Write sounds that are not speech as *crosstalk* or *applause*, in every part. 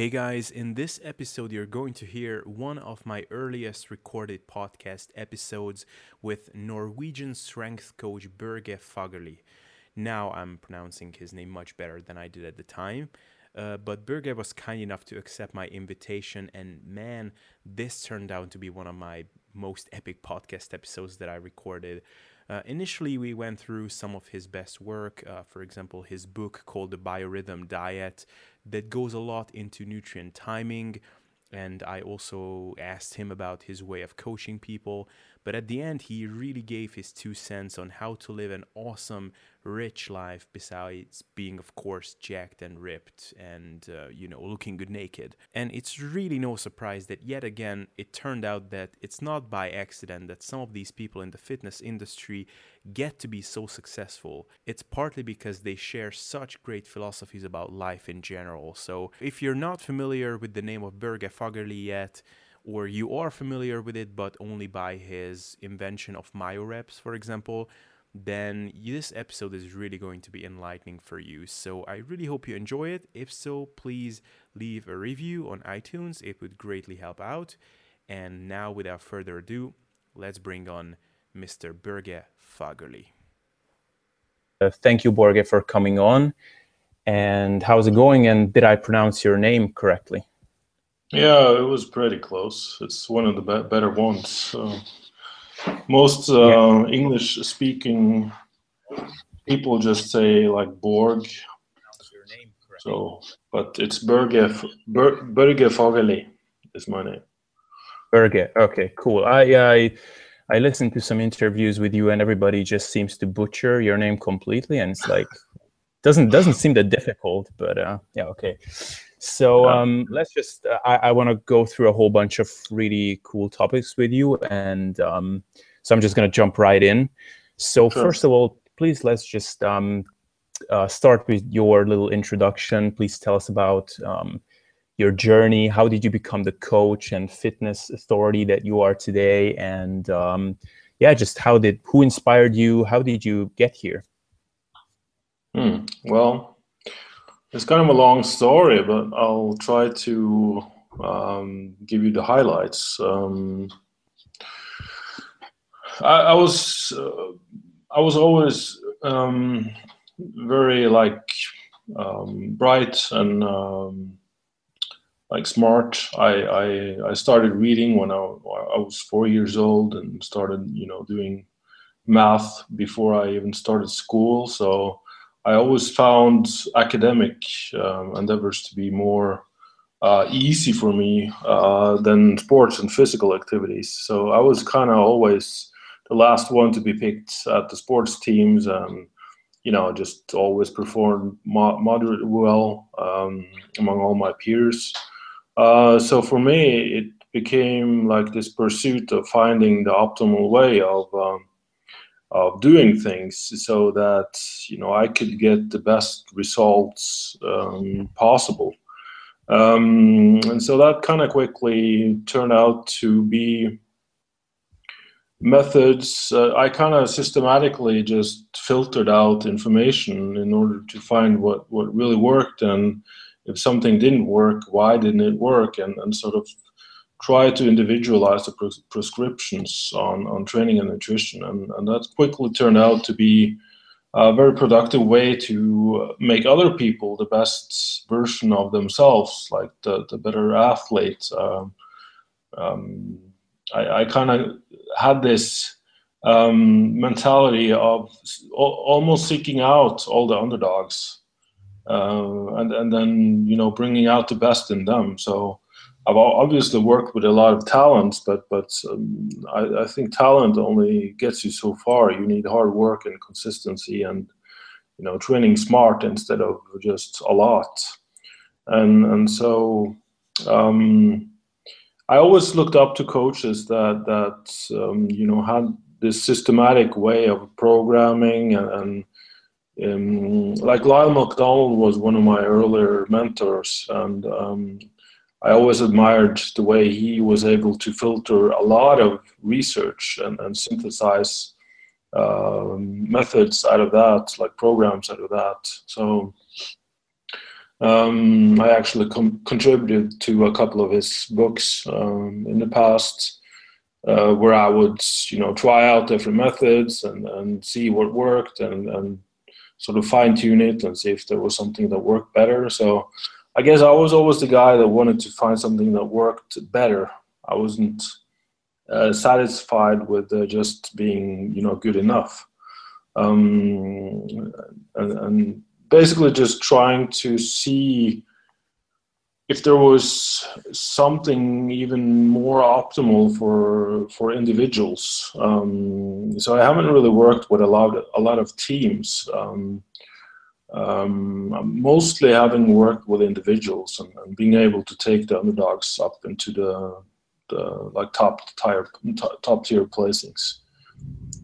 Hey guys, in this episode, you're going to hear one of my earliest recorded podcast episodes with Norwegian strength coach Børge Fagerli. Now I'm pronouncing his name much better than I did at the time. Uh, but Børge was kind enough to accept my invitation, and man, this turned out to be one of my most epic podcast episodes that I recorded. Uh, initially, we went through some of his best work, uh, for example, his book called The Biorhythm Diet, that goes a lot into nutrient timing. And I also asked him about his way of coaching people. But at the end, he really gave his two cents on how to live an awesome, rich life besides being, of course, jacked and ripped and, uh, you know, looking good naked. And it's really no surprise that yet again, it turned out that it's not by accident that some of these people in the fitness industry get to be so successful. It's partly because they share such great philosophies about life in general. So if you're not familiar with the name of Børge Fagerli yet, or you are familiar with it but only by his invention of myoreps, for example, then this episode is really going to be enlightening for you. So I really hope you enjoy it. If so, please leave a review on iTunes, it would greatly help out. And now, without further ado, let's bring on Mr. Børge Fagerli. Uh, thank you, Børge, for coming on. And how's it going? And did I pronounce your name correctly? Yeah, it was pretty close. It's one of the be- better ones. So most uh, yeah. English speaking people just say like Borg. So, but it's Børge Ber, Børge Fagerli is my name. Børge. Okay, cool. I I I listened to some interviews with you, and everybody just seems to butcher your name completely, and it's like doesn't doesn't seem that difficult. But uh, yeah, okay. So um, let's just, uh, I, I want to go through a whole bunch of really cool topics with you. And um, so I'm just going to jump right in. So, sure. first of all, please let's just um, uh, start with your little introduction. Please tell us about um, your journey. How did you become the coach and fitness authority that you are today? And um, yeah, just how did, who inspired you? How did you get here? Hmm. Well, it's kind of a long story, but I'll try to um, give you the highlights. Um, I, I, was uh, I was always um, very like um, bright and um, like smart. I, I, I started reading when I, I was four years old and started you know doing math before I even started school. So I always found academic um, endeavors to be more uh, easy for me uh, than sports and physical activities. So I was kind of always the last one to be picked at the sports teams, and you know, just always performed mo- well um, among all my peers. Uh, so for me, it became like this pursuit of finding the optimal way of um, of doing things so that you know I could get the best results um, possible. Um, and so that kind of quickly turned out to be methods. Uh, I kind of systematically just filtered out information in order to find what, what really worked and if something didn't work, why didn't it work, and, and sort of try to individualize the pres- prescriptions on, on training and nutrition. And, and that quickly turned out to be a very productive way to make other people the best version of themselves, like the, the better athlete. Um, um, I, I kind of had this um, mentality of almost seeking out all the underdogs. Uh, and and then you know bringing out the best in them. So I've obviously worked with a lot of talents, but but um, I, I, think talent only gets you so far. You need hard work and consistency, and you know training smart instead of just a lot. And and so um, I always looked up to coaches that that um, you know had this systematic way of programming and, and um, like Lyle McDonald was one of my earlier mentors, and um, I always admired the way he was able to filter a lot of research and, and synthesize um, methods out of that, like programs out of that. So Um, I actually contributed to a couple of his books um, in the past, uh, where I would, you know, try out different methods and, and see what worked and, and sort of fine tune it and see if there was something that worked better. So I guess I was always the guy that wanted to find something that worked better. I wasn't uh, satisfied with uh, just being, you know, good enough. Um, and, and basically just trying to see if there was something even more optimal for for individuals. Um, so I haven't really worked with a lot a lot of teams. Um, um, mostly having worked with individuals and, and, being able to take the underdogs up into the the like top tier top tier placings.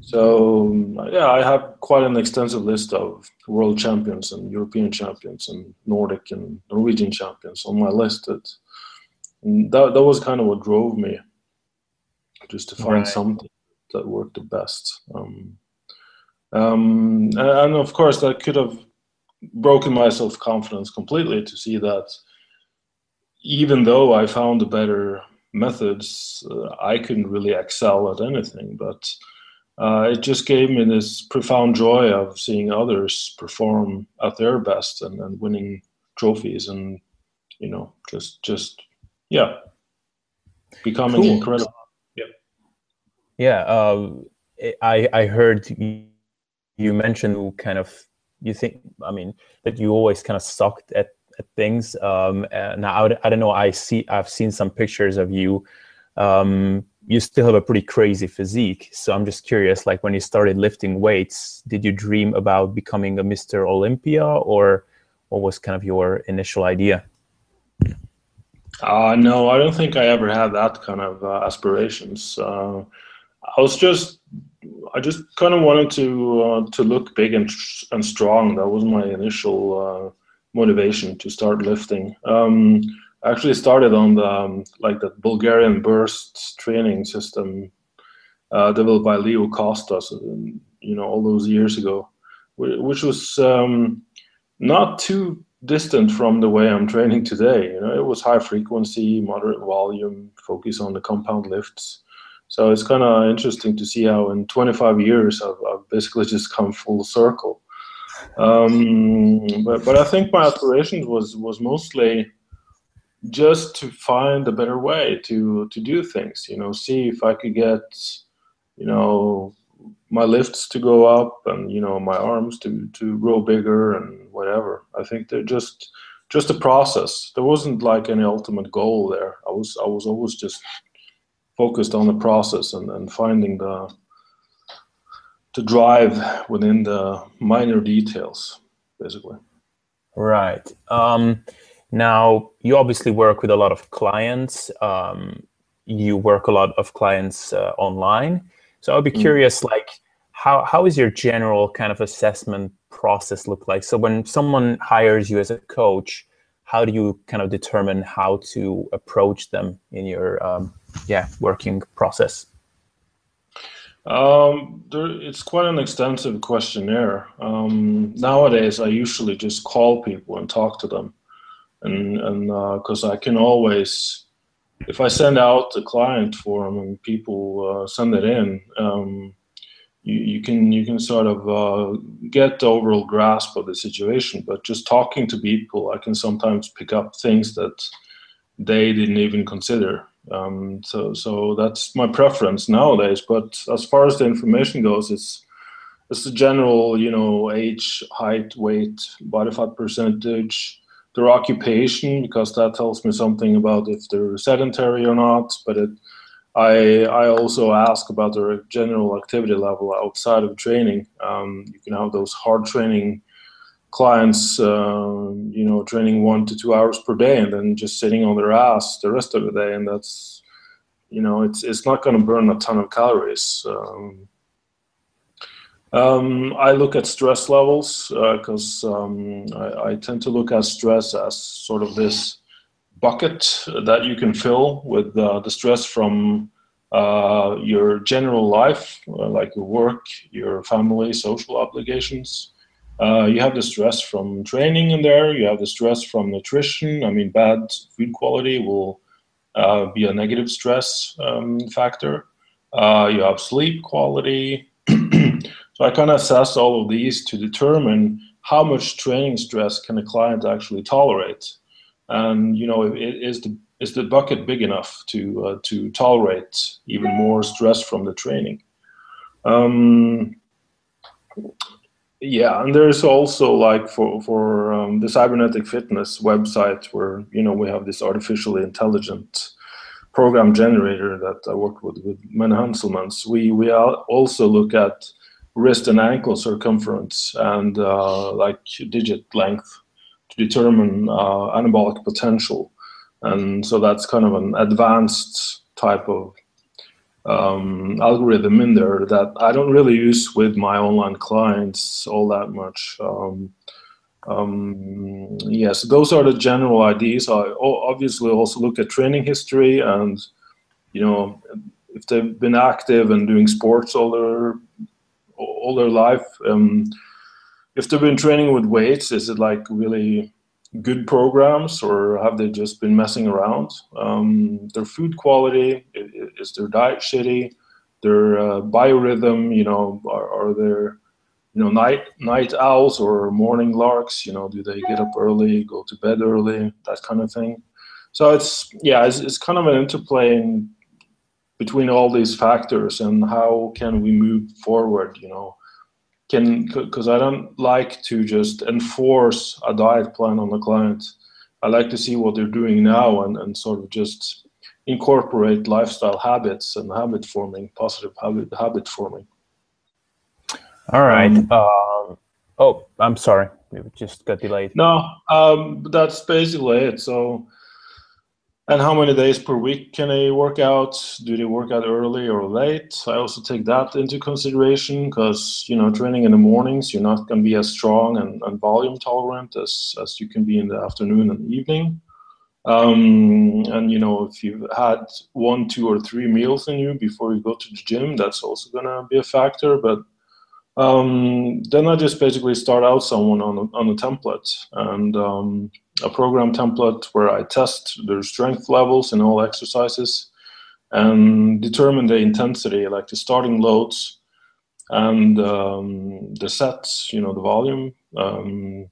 So yeah, I have quite an extensive list of world champions and European champions and Nordic and Norwegian champions on my list. That that, that was kind of what drove me, just to find right. something that worked the best. Um, um, and of course, that could have broken my self confidence completely to see that even though I found the better methods, uh, I couldn't really excel at anything. But uh, it just gave me this profound joy of seeing others perform at their best and, and winning trophies and you know just just yeah becoming cool. incredible yeah yeah uh, i i heard you mentioned kind of you think i mean that you always kind of sucked at, at things um now I, I don't know i see i've seen some pictures of you um you still have a pretty crazy physique. So I'm just curious, like when you started lifting weights, did you dream about becoming a Mr. Olympia or what was kind of your initial idea? Uh, no, I don't think I ever had that kind of uh, aspirations. Uh, I was just, I just kind of wanted to uh, to look big and and strong. That was my initial uh, motivation to start lifting. Um, I actually started on the um, like the Bulgarian burst training system uh, developed by Leo Costas, you know, all those years ago, which was um, not too distant from the way I'm training today. You know, it was high frequency, moderate volume, focus on the compound lifts. So it's kind of interesting to see how in 25 years I've, I've basically just come full circle. Um, but, but I think my aspirations was was mostly just to find a better way to to do things you know see if i could get you know my lifts to go up and you know my arms to to grow bigger and whatever. I think they're just just a process. There wasn't like any ultimate goal there. I was i was always just focused on the process and, and finding the to drive within the minor details basically right um now, you obviously work with a lot of clients. Um, you work a lot of clients uh, online. So I'd be mm. curious, like, how, how is your general kind of assessment process look like? So when someone hires you as a coach, how do you kind of determine how to approach them in your um, yeah working process? Um, there, it's quite an extensive questionnaire. Um, nowadays, I usually just call people and talk to them and and because uh, I can always, if I send out the client form and people uh, send it in, um, you, you can you can sort of uh, get the overall grasp of the situation. But just talking to people, I can sometimes pick up things that they didn't even consider. Um, so so that's my preference nowadays. But as far as the information goes, it's it's the general, you know, age, height, weight, body fat percentage, their occupation because that tells me something about if they're sedentary or not. But it, I I also ask about their general activity level outside of training. Um, you can have those hard training clients, uh, you know, training one to two hours per day and then just sitting on their ass the rest of the day, and that's you know it's it's not going to burn a ton of calories. Um, um, I look at stress levels because uh, um, I, I, tend to look at stress as sort of this bucket that you can fill with uh, the stress from uh, your general life, uh, like your work, your family, social obligations, Uh, you have the stress from training in there. You have the stress from nutrition. I mean, bad food quality will uh, be a negative stress um, factor. Uh, you have sleep quality. *clears throat* so I kind of assess all of these to determine how much training stress can a client actually tolerate, and you know, is the is the bucket big enough to uh, to tolerate even more stress from the training? Um, yeah, and there's also like for for um, the cybernetic fitness website where you know we have this artificially intelligent program generator that I worked with with Menno Henselmans. We we also look at wrist and ankle circumference and uh, like digit length to determine uh, anabolic potential, and so that's kind of an advanced type of um, algorithm in there that I don't really use with my online clients all that much. Um, um, yes, those are the general ideas. I obviously also look at training history and, you know, if they've been active and doing sports all their all their life. Um, if they've been training with weights, is it like really good programs or have they just been messing around? Um, their food quality is their diet shitty? Their uh, biorhythm, you know, are, are there, you know, night night owls or morning larks? You know, do they get up early, go to bed early, that kind of thing? So it's yeah, it's, it's kind of an interplay in, between all these factors and how can we move forward? You know, can because I don't like to just enforce a diet plan on the client. I like to see what they're doing now and, and sort of just incorporate lifestyle habits and habit forming, positive habit habit forming. All right. Um, uh, oh, I'm sorry. We just got delayed. No, um, that's basically it. So and how many days per week can they work out do they work out early or late? I also take that into consideration because you know training in the mornings you're not going to be as strong and, and, volume tolerant as, as you can be in the afternoon and evening. Um, and you know if you've had one two or three meals in you before you go to the gym that's also going to be a factor but um, then I just basically start out someone on a, on a template and um, a program template where I test their strength levels in all exercises and determine the intensity, like the starting loads and um, the sets, you know, the volume, um,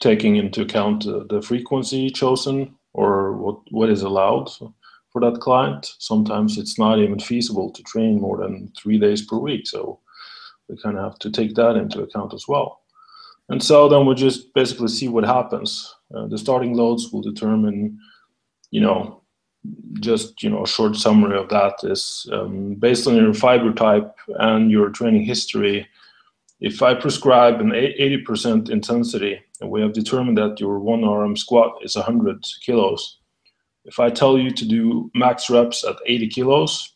taking into account uh, the frequency chosen or what, what is allowed for that client. Sometimes it's not even feasible to train more than three days per week. So we kind of have to take that into account as well. And so then we just basically see what happens. Uh, the starting loads will determine, you know, just you know a short summary of that is um, based on your fiber type and your training history. If I prescribe an 80% intensity, and we have determined that your one RM squat is 100 kilos, if I tell you to do max reps at 80 kilos,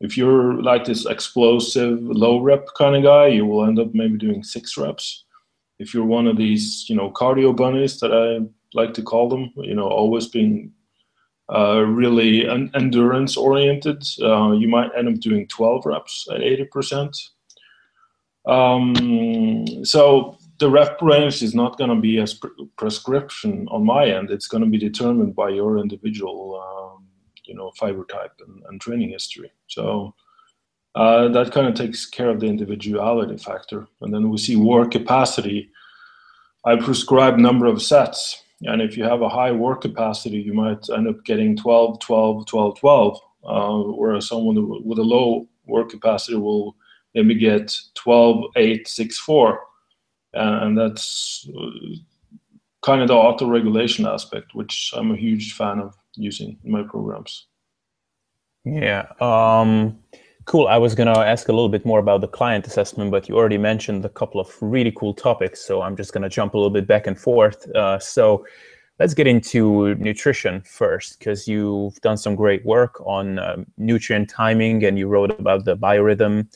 if you're like this explosive low rep kind of guy, you will end up maybe doing six reps. If you're one of these, you know, cardio bunnies that I like to call them, you know, always being uh, really an endurance oriented, uh, you might end up doing 12 reps at 80%. Um, so the rep range is not going to be a prescription on my end. It's going to be determined by your individual um, you know fiber type and, and training history. So uh, that kind of takes care of the individuality factor. And then we see work capacity. I prescribe number of sets. And if you have a high work capacity, you might end up getting 12, 12, 12, 12. Uh, whereas someone with a low work capacity will maybe get 12, 8, 6, 4. And that's uh, kind of the auto regulation aspect, which I'm a huge fan of using in my programs. Yeah. Um, cool. I was going to ask a little bit more about the client assessment, but you already mentioned a couple of really cool topics. So I'm just going to jump a little bit back and forth. Uh, so let's get into nutrition first, because you've done some great work on um, nutrient timing and you wrote about the biorhythm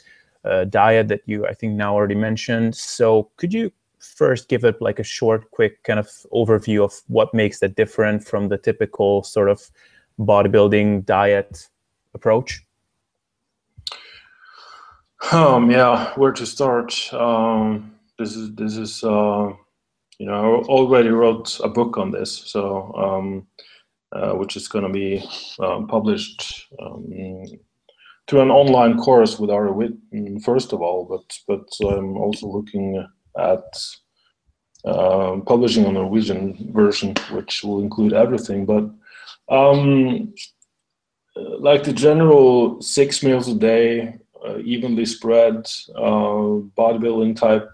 uh, diet that you, I think, now already mentioned. So could you first give it like a short, quick kind of overview of what makes that different from the typical sort of bodybuilding diet approach? Um, yeah, where to start? Um, this is this is uh, you know I already wrote a book on this, so um, uh, which is going to be um, published um, through an online course with our mm, first of all, but but I'm also looking at uh, publishing a Norwegian version, which will include everything. But um, like the general six meals a day, uh, evenly spread, uh, bodybuilding type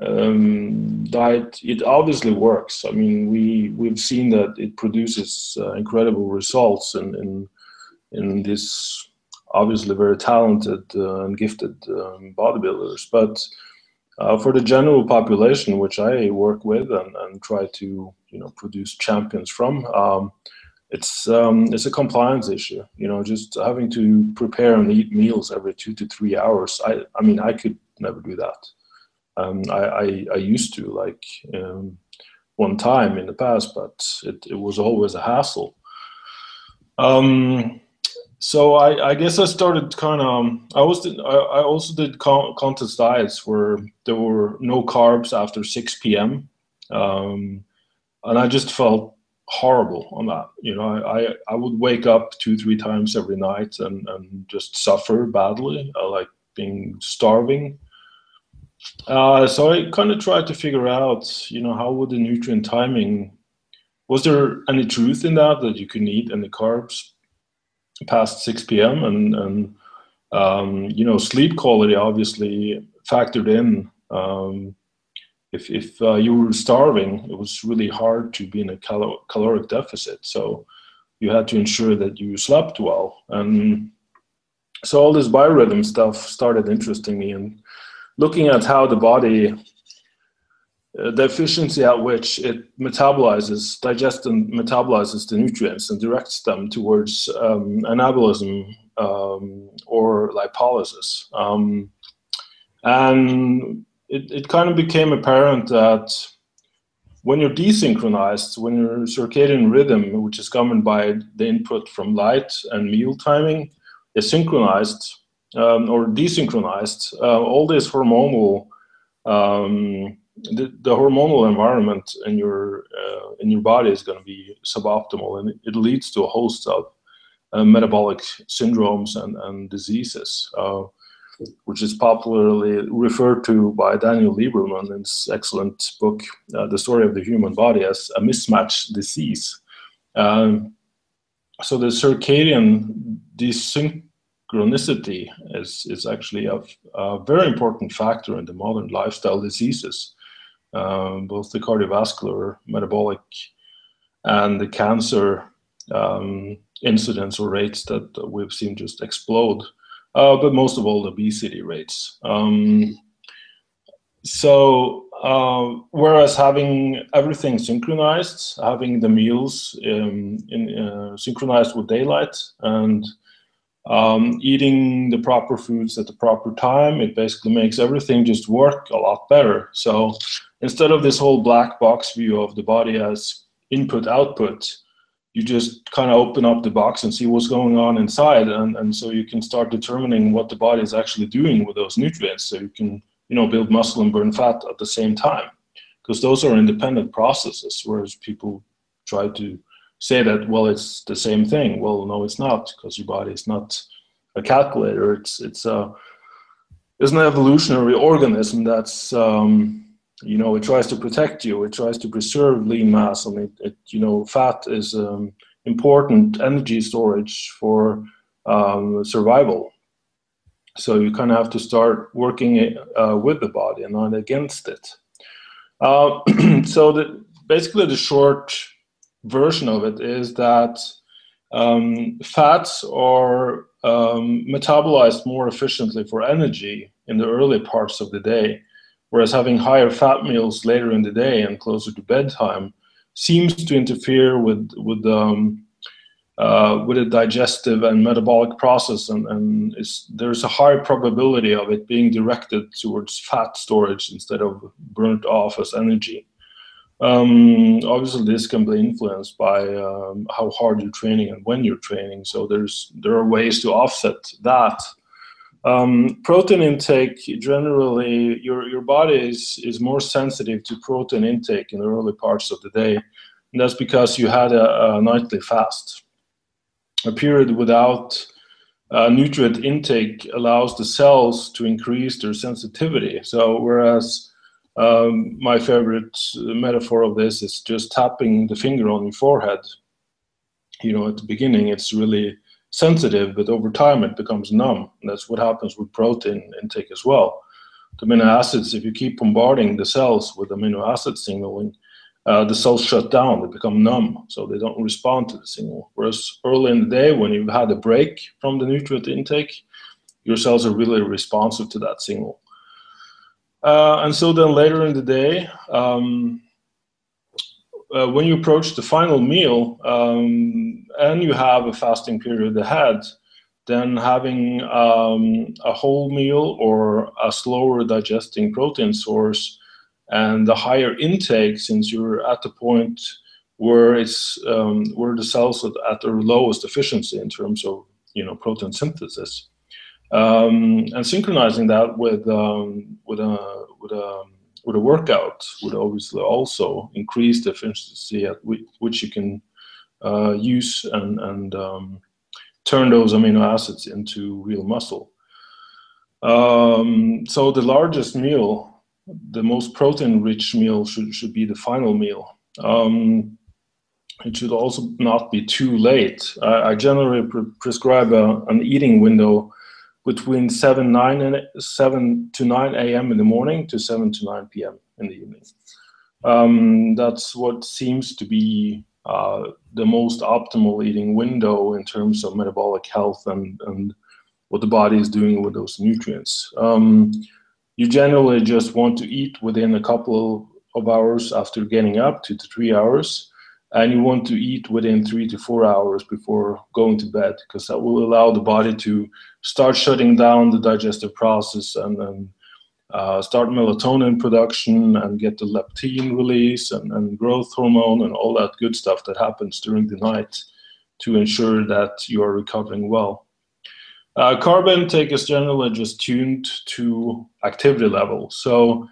um, diet, it obviously works. I mean, we we've seen that it produces uh, incredible results in in in this obviously very talented uh, and gifted um, bodybuilders, but. Uh, for the general population, which I work with and, and try to you know produce champions from, um, it's um, it's a compliance issue. You know, just having to prepare and eat meals every two to three hours. I I mean, I could never do that. Um, I, I, I used to like um, one time in the past, but it, it was always a hassle. Um, so I, I guess I started kind of. I was I, I also did contest diets where there were no carbs after 6 p.m. Um, and I just felt horrible on that. You know, I, I would wake up two three times every night and, and just suffer badly, uh, like being starving. Uh, so I kind of tried to figure out, you know, how would the nutrient timing, was there any truth in that, that you can eat any carbs past 6 p.m. and, and um, you know, sleep quality obviously factored in. Um, if, if uh, you were starving, it was really hard to be in a cal- caloric deficit. So you had to ensure that you slept well. And so all this biorhythm stuff started interesting me and looking at how the body, the efficiency at which it metabolizes, digests and metabolizes the nutrients and directs them towards um, anabolism um, or lipolysis. Um, and it, it kind of became apparent that when you're desynchronized, when your circadian rhythm, which is governed by the input from light and meal timing, is synchronized, um, or desynchronized, uh, all this hormonal, um, the, the, hormonal environment in your uh, in your body is going to be suboptimal, and it, leads to a host of uh, metabolic syndromes and, and diseases, uh, which is popularly referred to by Daniel Lieberman in his excellent book, uh, "The Story of the Human Body," as a mismatch disease. Um, so the circadian desync chronicity is, is actually a, a, very important factor in the modern lifestyle diseases, um, both the cardiovascular, metabolic, and the cancer um, incidence or rates that we've seen just explode, uh, but most of all, the obesity rates. Um, so, uh, whereas having everything synchronized, having the meals um, in, uh, synchronized with daylight and um, eating the proper foods at the proper time. It basically makes everything just work a lot better. So instead of this whole black box view of the body as input output, you just kind of open up the box and see what's going on inside, and, and so you can start determining what the body is actually doing with those nutrients. So you can you know build muscle and burn fat at the same time, because those are independent processes. Whereas people try to say that well it's the same thing well no it's not because your body is not a calculator it's it's a it's an evolutionary organism that's um, you know it tries to protect you it tries to preserve lean mass and it, it you know fat is um, important energy storage for um, survival. So you kind of have to start working uh, with the body and not against it. Uh, *clears throat* so the, basically the short version of it is that um, fats are um, metabolized more efficiently for energy in the early parts of the day, whereas having higher fat meals later in the day and closer to bedtime seems to interfere with with um, uh, with a digestive and metabolic process, and, and there's a high probability of it being directed towards fat storage instead of burnt off as energy. Um, obviously, this can be influenced by um, how hard you're training and when you're training. So there's there are ways to offset that. Um, protein intake generally, your your body is is more sensitive to protein intake in the early parts of the day, and that's because you had a, a nightly fast. A period without uh, nutrient intake allows the cells to increase their sensitivity. So whereas um, my favorite metaphor of this is just tapping the finger on your forehead. You know, at the beginning, it's really sensitive, but over time it becomes numb. And that's what happens with protein intake as well. The amino acids, if you keep bombarding the cells with amino acid signaling, uh, the cells shut down, they become numb, so they don't respond to the signal. Whereas early in the day, when you've had a break from the nutrient intake, your cells are really responsive to that signal. Uh, and so then later in the day, um, uh, when you approach the final meal um, and you have a fasting period ahead, then having um, a whole meal or a slower digesting protein source and the higher intake, since you're at the point where it's um, where the cells are at their lowest efficiency in terms of you know protein synthesis, um, and synchronizing that with um, with a with a with a workout would obviously also increase the efficiency at which you can uh, use and and um, turn those amino acids into real muscle. Um, so the largest meal, the most protein-rich meal should should be the final meal. Um, it should also not be too late. I, I generally pre prescribe a, an eating window between 7, 9 and 7 to 9 a.m. in the morning to 7 to 9 p.m. in the evening. Um, that's what seems to be uh, the most optimal eating window in terms of metabolic health and, and what the body is doing with those nutrients. Um, you generally just want to eat within a couple of hours after getting up, two to three hours and you want to eat within three to four hours before going to bed because that will allow the body to start shutting down the digestive process and, and uh, start melatonin production and get the leptin release and, and growth hormone and all that good stuff that happens during the night to ensure that you are recovering well. Uh, carb intake is generally just tuned to activity level. So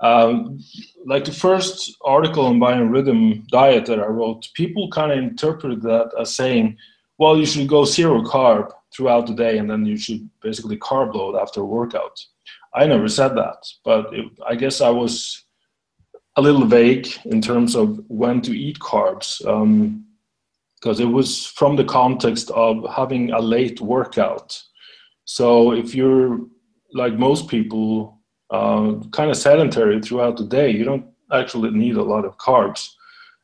um, like the first article on biorhythm diet that I wrote, people kind of interpreted that as saying, well, you should go zero carb throughout the day and then you should basically carb load after a workout. I never said that, but it, I guess I was a little vague in terms of when to eat carbs because um, it was from the context of having a late workout. So if you're like most people uh, kind of sedentary throughout the day, you don't actually need a lot of carbs.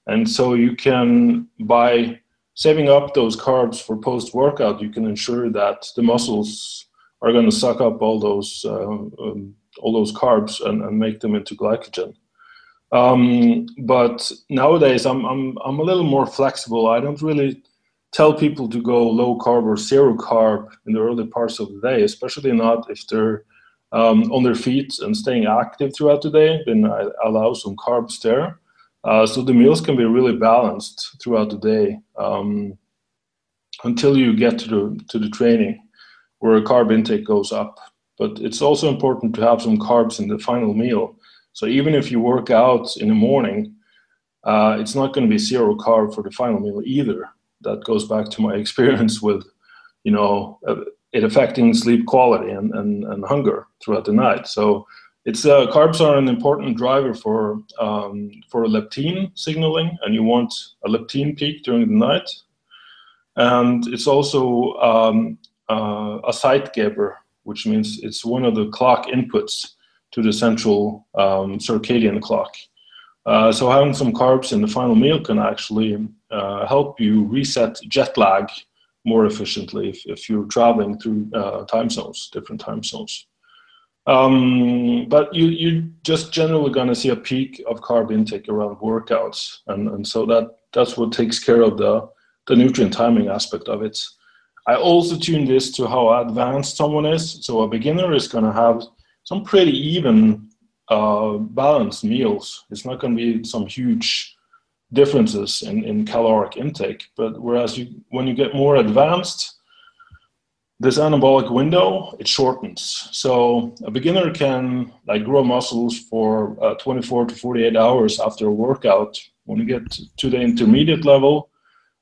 And so you can, by saving up those carbs for post workout, you can ensure that the muscles are going to suck up all those uh, um, all those carbs and, and, make them into glycogen. Um, but nowadays, I'm, I'm I'm a little more flexible. I don't really tell people to go low carb or zero carb in the early parts of the day, especially not if they're um, on their feet and staying active throughout the day, then I allow some carbs there. Uh, so the meals can be really balanced throughout the day um, until you get to the to the training, where a carb intake goes up. But it's also important to have some carbs in the final meal. So even if you work out in the morning, uh, it's not going to be zero carb for the final meal either. That goes back to my *laughs* experience with, you know, it affecting sleep quality and, and, and hunger throughout the night. So it's uh, carbs are an important driver for um, for leptin signaling, and you want a leptin peak during the night. And it's also um, uh, a Zeitgeber, which means it's one of the clock inputs to the central um, circadian clock. Uh, so having some carbs in the final meal can actually uh, help you reset jet lag more efficiently if, if you're traveling through uh, time zones, different time zones. Um, but you, you're just generally going to see a peak of carb intake around workouts. And, and so that, that's what takes care of the, the nutrient timing aspect of it. I also tune this to how advanced someone is. So a beginner is going to have some pretty even uh, balanced meals. It's not going to be some huge differences in, in caloric intake. But whereas you, when you get more advanced, this anabolic window it shortens so a beginner can like grow muscles for uh, 24 to 48 hours after a workout when you get to the intermediate level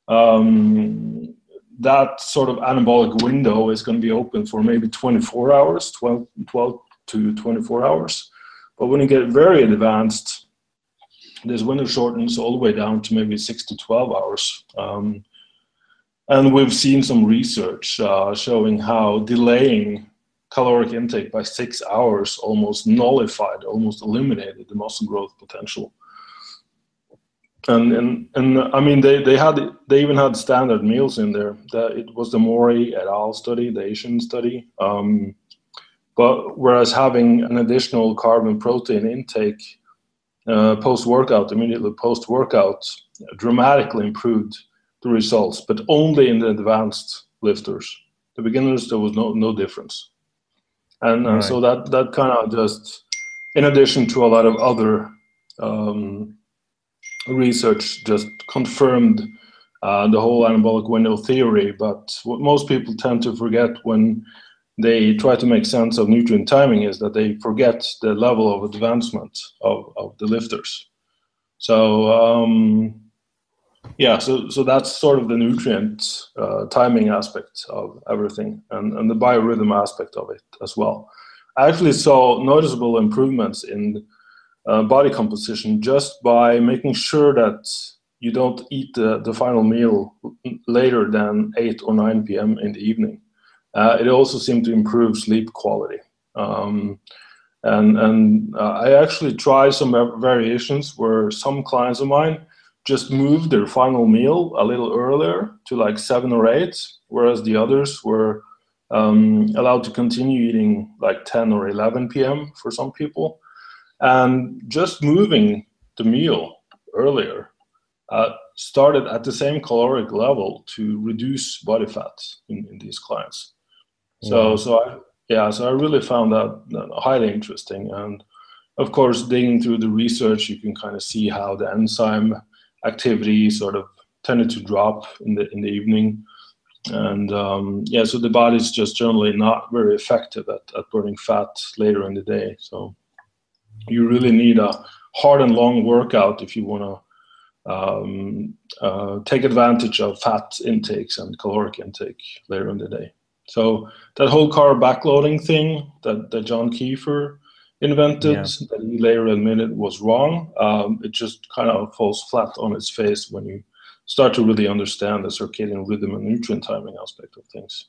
um, that sort of anabolic window is going to be open for maybe 24 hours 12, 12 to 24 hours but when you get very advanced this window shortens all the way down to maybe 6 to 12 hours um, and we've seen some research uh, showing how delaying caloric intake by six hours almost nullified, almost eliminated the muscle growth potential. And and and I mean they, they had they even had standard meals in there. That it was the Mori et al. study, the Asian study. Um, but whereas having an additional carb and protein intake uh, post workout, immediately post workout, dramatically improved the results, but only in the advanced lifters. The beginners, there was no no difference, and, right. so that that kind of just, in addition to a lot of other um, research, just confirmed uh, the whole anabolic window theory. But what most people tend to forget when they try to make sense of nutrient timing is that they forget the level of advancement of, of the lifters. So um, yeah, so so that's sort of the nutrient uh, timing aspect of everything, and and the biorhythm aspect of it as well. I actually saw noticeable improvements in uh, body composition just by making sure that you don't eat the, the final meal later than 8 or 9 p.m. in the evening. Uh, it also seemed to improve sleep quality. Um, and and uh, I actually tried some variations where some clients of mine just moved their final meal a little earlier to like seven or eight, whereas the others were um, allowed to continue eating like 10 or 11 p.m. for some people. And just moving the meal earlier uh, started at the same caloric level to reduce body fat in, in these clients. So, so I, yeah, so I really found that, that highly interesting. And of course, digging through the research, you can kind of see how the enzyme activity sort of tended to drop in the in the evening. And um, yeah so the body's just generally not very effective at, at burning fat later in the day. So you really need a hard and long workout if you want to um, uh, take advantage of fat intakes and caloric intake later in the day so that whole carb backloading thing that, that john Kiefer invented yeah. that he later admitted was wrong. Um, it just kind of falls flat on its face when you start to really understand the circadian rhythm and nutrient timing aspect of things.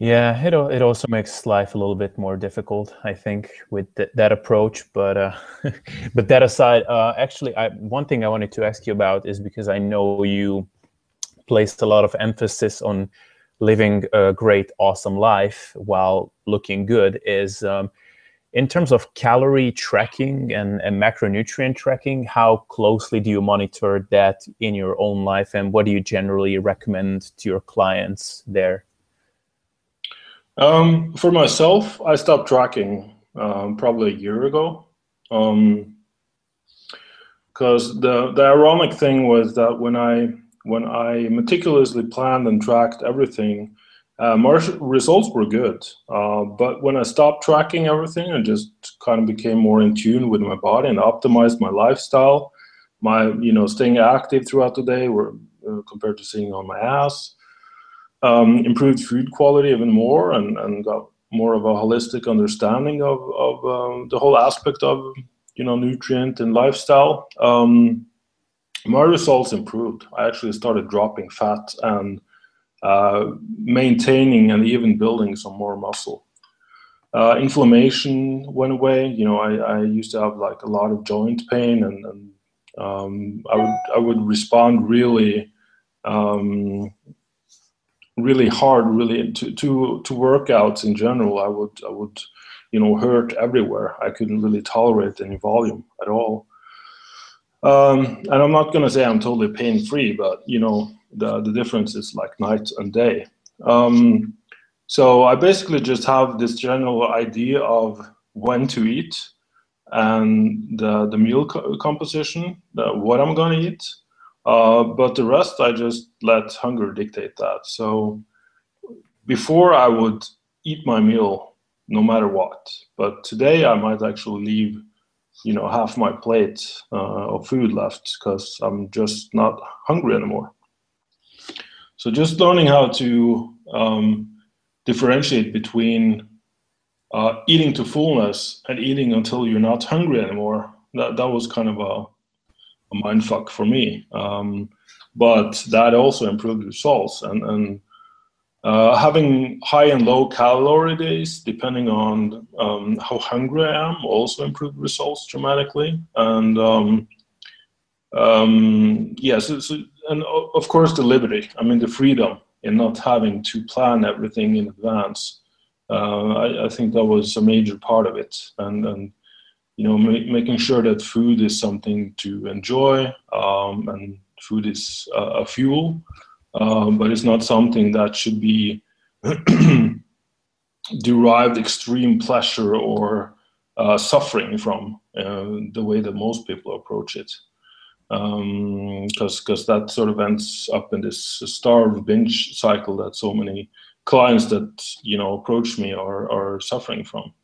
Yeah, it it also makes life a little bit more difficult, I think, with th- that approach. But uh, *laughs* but that aside, uh, actually, I, one thing I wanted to ask you about is because I know you placed a lot of emphasis on living a great, awesome life while looking good. Is um, in terms of calorie tracking and, and, macronutrient tracking, how closely do you monitor that in your own life, and what do you generally recommend to your clients there? Um, for myself, I stopped tracking um, probably a year ago. Because um, the the ironic thing was that when I when I meticulously planned and tracked everything, uh, my results were good, uh, but when I stopped tracking everything and just kind of became more in tune with my body and optimized my lifestyle, my you know staying active throughout the day, were uh, compared to sitting on my ass, um, improved food quality even more, and, and got more of a holistic understanding of of um, the whole aspect of you know nutrient and lifestyle. Um, my results improved. I actually started dropping fat and uh, maintaining and even building some more muscle. Uh, inflammation went away. You know, I, I, used to have like a lot of joint pain, and, and um, I would I would respond really, um, really hard, really to, to to workouts in general. I would I would, you know, hurt everywhere. I couldn't really tolerate any volume at all. Um, and I'm not going to say I'm totally pain free, but you know, the, the difference is like night and day. Um, so I basically just have this general idea of when to eat and the, the meal co- composition, the, what I'm going to eat. Uh, but the rest, I just let hunger dictate that. So before I would eat my meal no matter what. But today I might actually leave, you know, half my plate uh, of food left because I'm just not hungry anymore. So just learning how to um, differentiate between uh, eating to fullness and eating until you're not hungry anymore. That that was kind of a, a mind fuck for me. Um, but that also improved results and and uh, having high and low calorie days, depending on um, how hungry I am, also improved results dramatically. And um, um, yes, yeah, so, so, and of course the liberty. I mean the freedom in not having to plan everything in advance. Uh, I, I, think that was a major part of it, and and you know ma- making sure that food is something to enjoy, um, and food is a fuel um, but it's not something that should be *clears throat* derived extreme pleasure or uh, suffering from uh, the way that most people approach it. Because um, because that sort of ends up in this starve binge cycle that so many clients that you know approach me are are suffering from.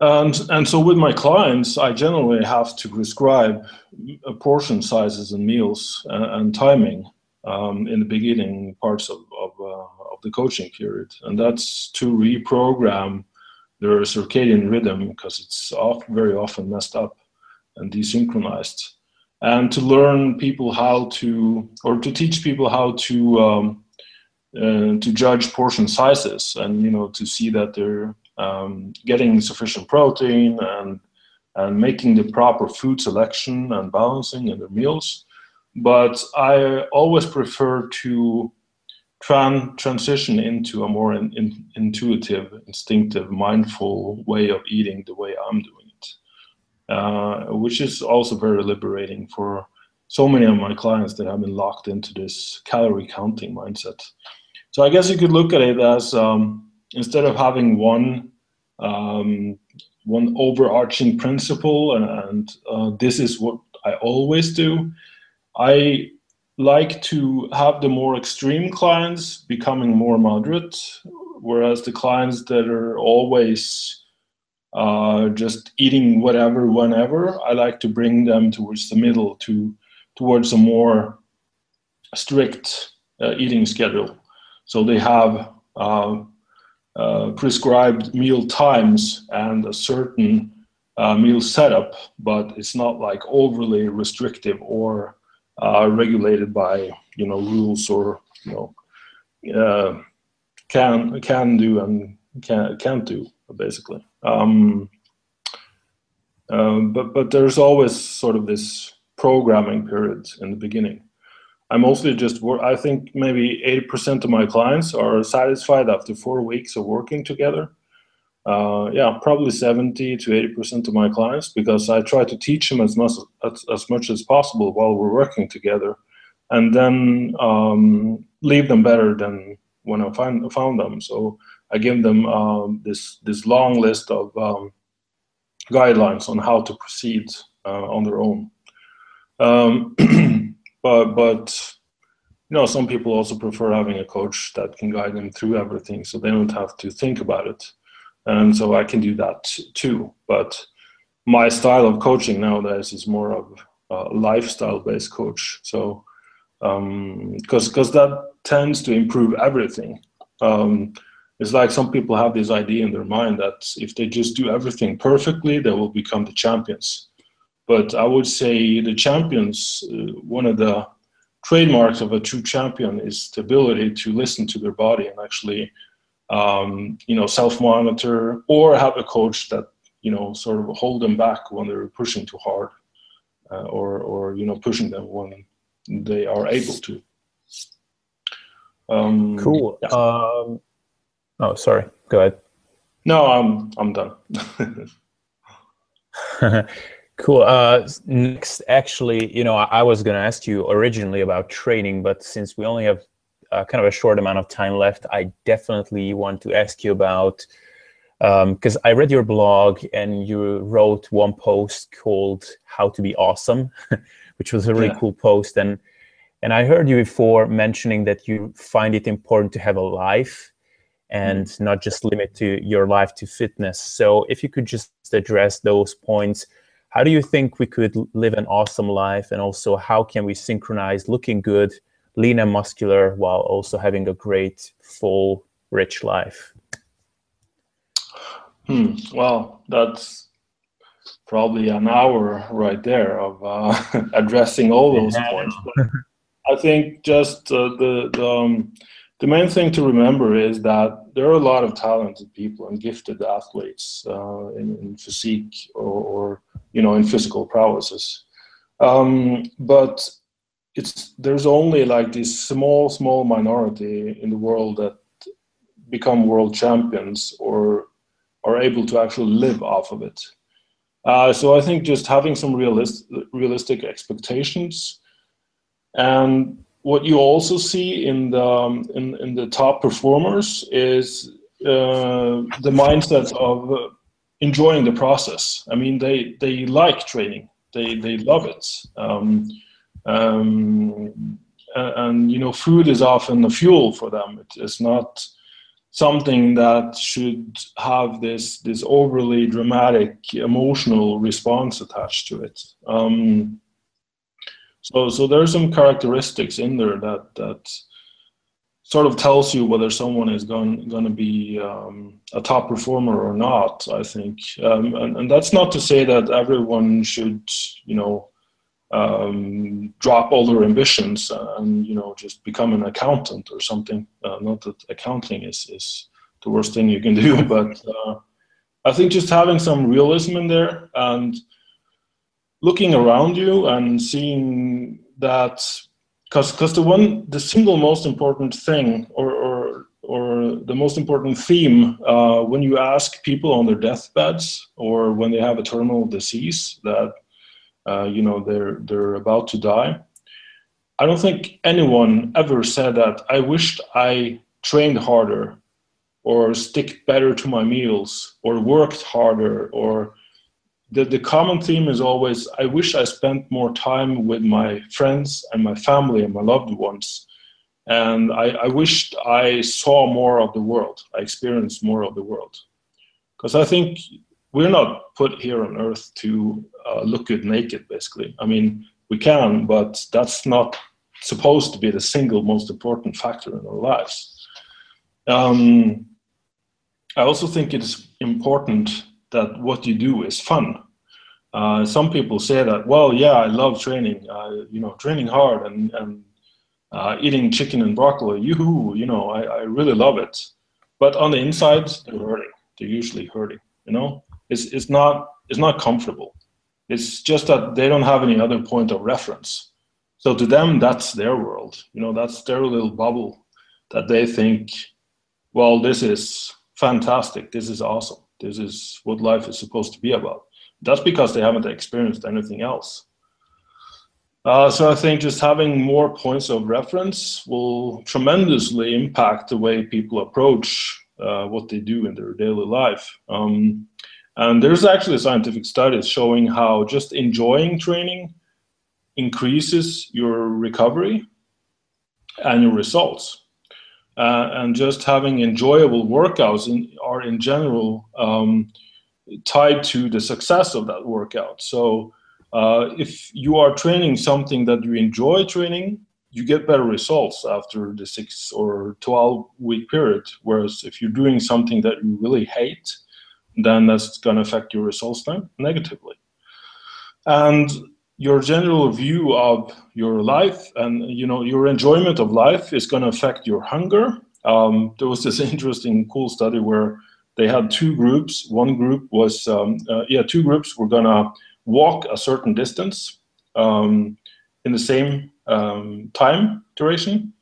And and so with my clients i generally have to prescribe portion sizes and meals and, uh, and timing um, in the beginning parts of, of, uh, of the coaching period. And that's to reprogram their circadian rhythm because it's off, very often messed up and desynchronized. And to learn people how to, or to teach people how to, um, uh, to judge portion sizes and, you know, to see that they're um, getting sufficient protein and, and making the proper food selection and balancing in their meals but I always prefer to tran- transition into a more in, in, intuitive, instinctive, mindful way of eating the way I'm doing it, uh, which is also very liberating for so many of my clients that have been locked into this calorie counting mindset. So I guess you could look at it as um, instead of having one um, one overarching principle and, and uh, this is what I always do I like to have the more extreme clients becoming more moderate, whereas the clients that are always uh, just eating whatever, whenever, I like to bring them towards the middle, to towards a more strict uh, eating schedule. So they have uh, uh prescribed meal times and a certain uh, meal setup, but it's not like overly restrictive or uh, regulated by you know rules or you know uh, can can do and can can't do basically. Um, uh, but but there's always sort of this programming period in the beginning. I mostly just work. I think maybe 80% of my clients are satisfied after four weeks of working together uh, yeah, probably 70 to 80% of my clients because I try to teach them as much as, as much as possible while we're working together and then um, leave them better than when I find, found them. So I give them um, this, this long list of um, guidelines on how to proceed uh, on their own. Um, *clears throat* but, but you know, some people also prefer having a coach that can guide them through everything so they don't have to think about it and so I can do that too. But my style of coaching nowadays is more of a lifestyle-based coach. So because um, because that tends to improve everything. Um, it's like some people have this idea in their mind that if they just do everything perfectly, they will become the champions. But I would say the champions, uh, one of the trademarks of a true champion is the ability to listen to their body and actually um, you know, self-monitor or have a coach that, you know, sort of hold them back when they're pushing too hard uh, or, or, you know, pushing them when they are able to. Um, cool. Yeah. Um, oh, sorry. Go ahead. No, I'm, I'm done. *laughs* *laughs* cool. Uh, next, actually, you know, I, I was going to ask you originally about training, but since we only have uh, kind of a short amount of time left, I definitely want to ask you about because um, I read your blog and you wrote one post called "How to Be Awesome," *laughs* which was a really yeah. cool post. And And I heard you before mentioning that you find it important to have a life and mm. not just limit to your life to fitness. So if you could just address those points, how do you think we could live an awesome life and also how can we synchronize looking good, lean and muscular while also having a great, full, rich life? Hmm. Well, that's probably an hour right there of uh, *laughs* addressing all those yeah. points. But I think just uh, the the, um, the main thing to remember is that there are a lot of talented people and gifted athletes uh, in, in, physique or, or, you know in physical prowesses, um, but it's there's only like this small small minority in the world that become world champions or are able to actually live off of it. Uh, so I think just having some realist, realistic expectations, and what you also see in the um, in, in the top performers is uh, the mindset of uh, enjoying the process. I mean, they they like training, they they love it, um, um, and, and, you know, food is often the fuel for them. It is not something that should have this this overly dramatic emotional response attached to it. Um, so so there's some characteristics in there that that sort of tells you whether someone is going going to be um, a top performer or not. I think, um, and, and that's not to say that everyone should you know um, drop all their ambitions and you know just become an accountant or something. Uh, not that accounting is is the worst thing you can *laughs* do, but uh, I think just having some realism in there and looking around you and seeing that because because the one the single most important thing or or or the most important theme uh, when you ask people on their deathbeds or when they have a terminal disease that uh, you know they're they're about to die. I don't think anyone ever said that. I wished I trained harder, or stick better to my meals, or worked harder, or the, the common theme is always I wish I spent more time with my friends and my family and my loved ones. And I, I wished I saw more of the world. I experienced more of the world. Because I think we're not put here on earth to uh, look good naked basically. I mean we can but that's not supposed to be the single most important factor in our lives. Um, i also think it's important that what you do is fun. Uh, some people say that well yeah i love training uh, you know training hard and, and uh, eating chicken and broccoli. Yoo you know I, I really love it. But on the inside they're hurting. They're usually hurting you know it's, it's not it's not comfortable. It's just that they don't have any other point of reference. So to them, that's their world. You know, that's their little bubble that they think, well, this is fantastic. This is awesome. This is what life is supposed to be about. That's because they haven't experienced anything else. Uh, so I think just having more points of reference will tremendously impact the way people approach uh, what they do in their daily life. Um, and there's actually scientific studies showing how just enjoying training increases your recovery and your results. Uh, and just having enjoyable workouts in, are in general um, tied to the success of that workout. So uh, if you are training something that you enjoy training, you get better results after the six or 12 week period. Whereas if you're doing something that you really hate, then that's going to affect your results then negatively. And your general view of your life and you know your enjoyment of life is going to affect your hunger. Um, there was this *laughs* interesting, cool study where they had two groups. One group was um, uh, yeah, two groups were going to walk a certain distance um, in the same um, time duration.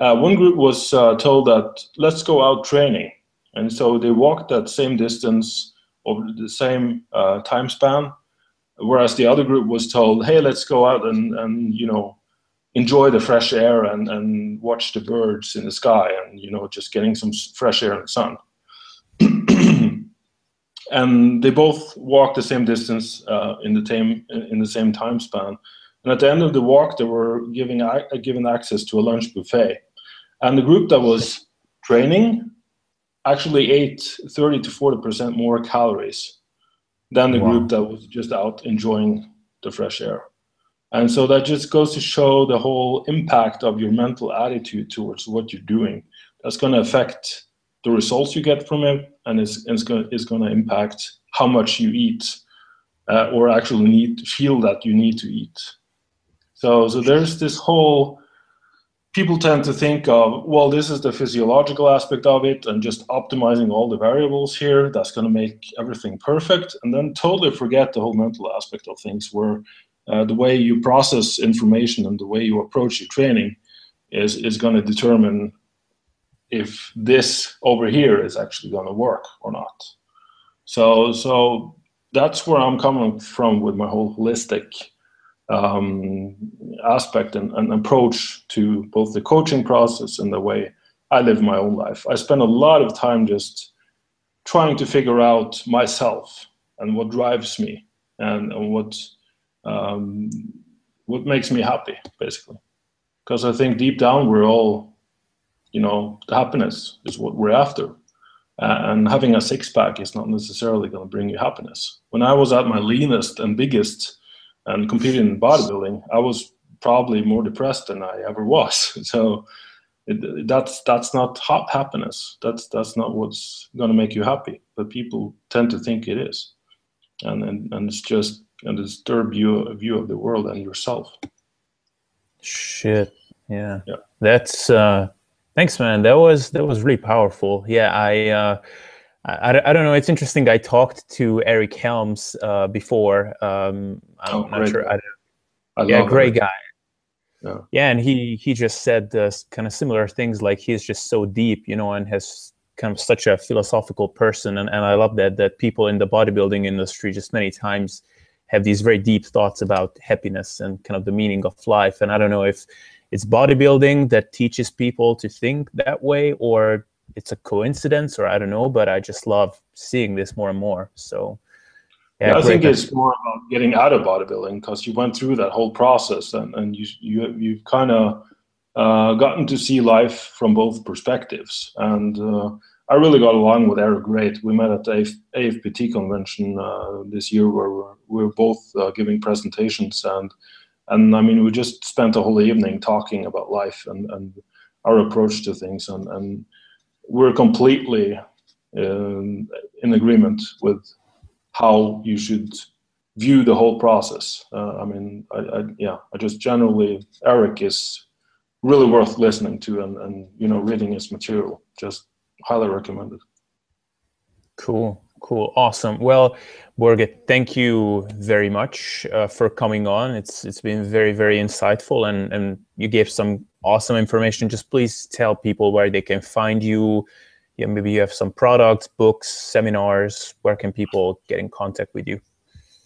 Uh, one group was uh, told that let's go out training and so they walked that same distance over the same uh, time span, whereas the other group was told, hey, let's go out and, and you know, enjoy the fresh air and, and watch the birds in the sky and, you know, just getting some fresh air and sun. *clears throat* and they both walked the same distance uh, in the same in the same time span. And at the end of the walk, they were giving given access to a lunch buffet, and the group that was training actually ate 30 to 40 percent more calories than the wow. group that was just out enjoying the fresh air. And so that just goes to show the whole impact of your mental attitude towards what you're doing. That's going to affect the results you get from it, and it's, it's going it's going to impact how much you eat, uh, or actually need feel that you need to eat. So so there's this whole people tend to think of well this is the physiological aspect of it and just optimizing all the variables here that's going to make everything perfect and then totally forget the whole mental aspect of things where uh, the way you process information and the way you approach your training is is going to determine if this over here is actually going to work or not. So so that's where I'm coming from with my whole holistic um, aspect and, and, approach to both the coaching process and the way I live my own life. I spend a lot of time just trying to figure out myself and what drives me and, and what um, what makes me happy, basically. Because I think deep down we're all, you know, happiness is what we're after. And having a six pack is not necessarily going to bring you happiness. When I was at my leanest and biggest and competing in bodybuilding, I was probably more depressed than I ever was. *laughs* So it, that's that's not happiness. That's that's not what's going to make you happy. But people tend to think it is, and and, and it's just a disturbed view view of the world and yourself. Shit. Yeah. Yeah. That's uh thanks man. That was that was really powerful. Yeah, I uh I, I don't know. It's interesting. I talked to Eric Helms uh, before. Um, I'm oh, not sure. I, I yeah, great guy. Yeah. yeah, and he he just said uh, kind of similar things. Like he's just so deep, you know, and has kind of such a philosophical person. And, and I love that that people in the bodybuilding industry just many times have these very deep thoughts about happiness and kind of the meaning of life. And I don't know if it's bodybuilding that teaches people to think that way or it's a coincidence or I don't know, but I just love seeing this more and more. So yeah, I think it's more about getting out of bodybuilding because you went through that whole process and, and you you you've kind of uh, gotten to see life from both perspectives. And uh, I really got along with Eric great. We met at the AF- AFPT convention uh, this year where we're, we're both uh, giving presentations and and I mean we just spent the whole evening talking about life and, and our approach to things and, and we're completely in, in agreement with how you should view the whole process. Uh, I mean, I, I, yeah, I just generally Eric is really worth listening to and, and you know reading his material. Just highly recommended. Cool, cool, awesome. Well, Børge, thank you very much uh, for coming on. It's it's been very very insightful, and and you gave some awesome information. Just please tell people where they can find you. Yeah, maybe you have some products, books, seminars. Where can people get in contact with you?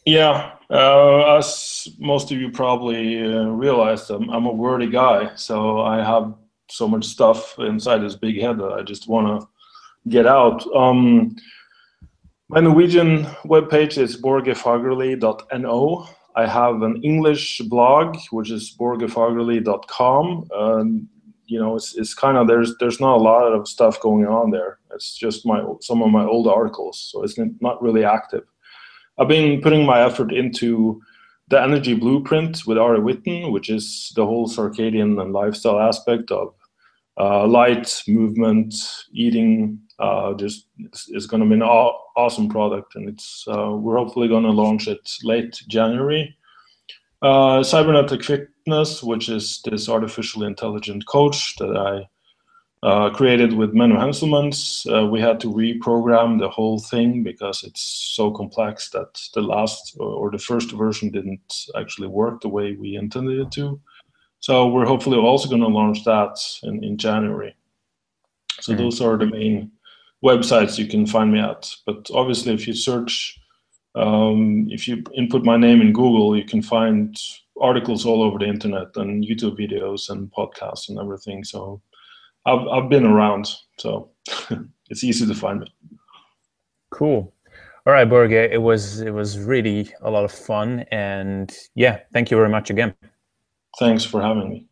Yeah, uh, as most of you probably uh, realized, I'm, I'm a wordy guy, so I have so much stuff inside this big head that I just want to get out. Um, my Norwegian webpage is borgefagerli.no. I have an English blog, which is borgefagerli.com. Um, you know, it's, it's kind of there's there's not a lot of stuff going on there. It's just my some of my old articles, so it's not really active. I've been putting my effort into the energy blueprint with Ari Whitten, which is the whole circadian and lifestyle aspect of uh, light, movement, eating. Uh, just it's, it's going to be an aw- awesome product, and it's uh, we're hopefully going to launch it late January. Uh, cybernetic Fitness, which is this artificially intelligent coach that I uh, created with Menno Henselmans. Uh, we had to reprogram the whole thing because it's so complex that the last or the first version didn't actually work the way we intended it to. So we're hopefully also going to launch that in, in January. So mm-hmm. those are the main websites you can find me at. But obviously, if you search, um, if you input my name in Google, you can find articles all over the internet and YouTube videos and podcasts and everything. So I've I've been around, so *laughs* it's easy to find me. Cool. All right, Børge, it was it was really a lot of fun, and yeah, thank you very much again. Thanks for having me.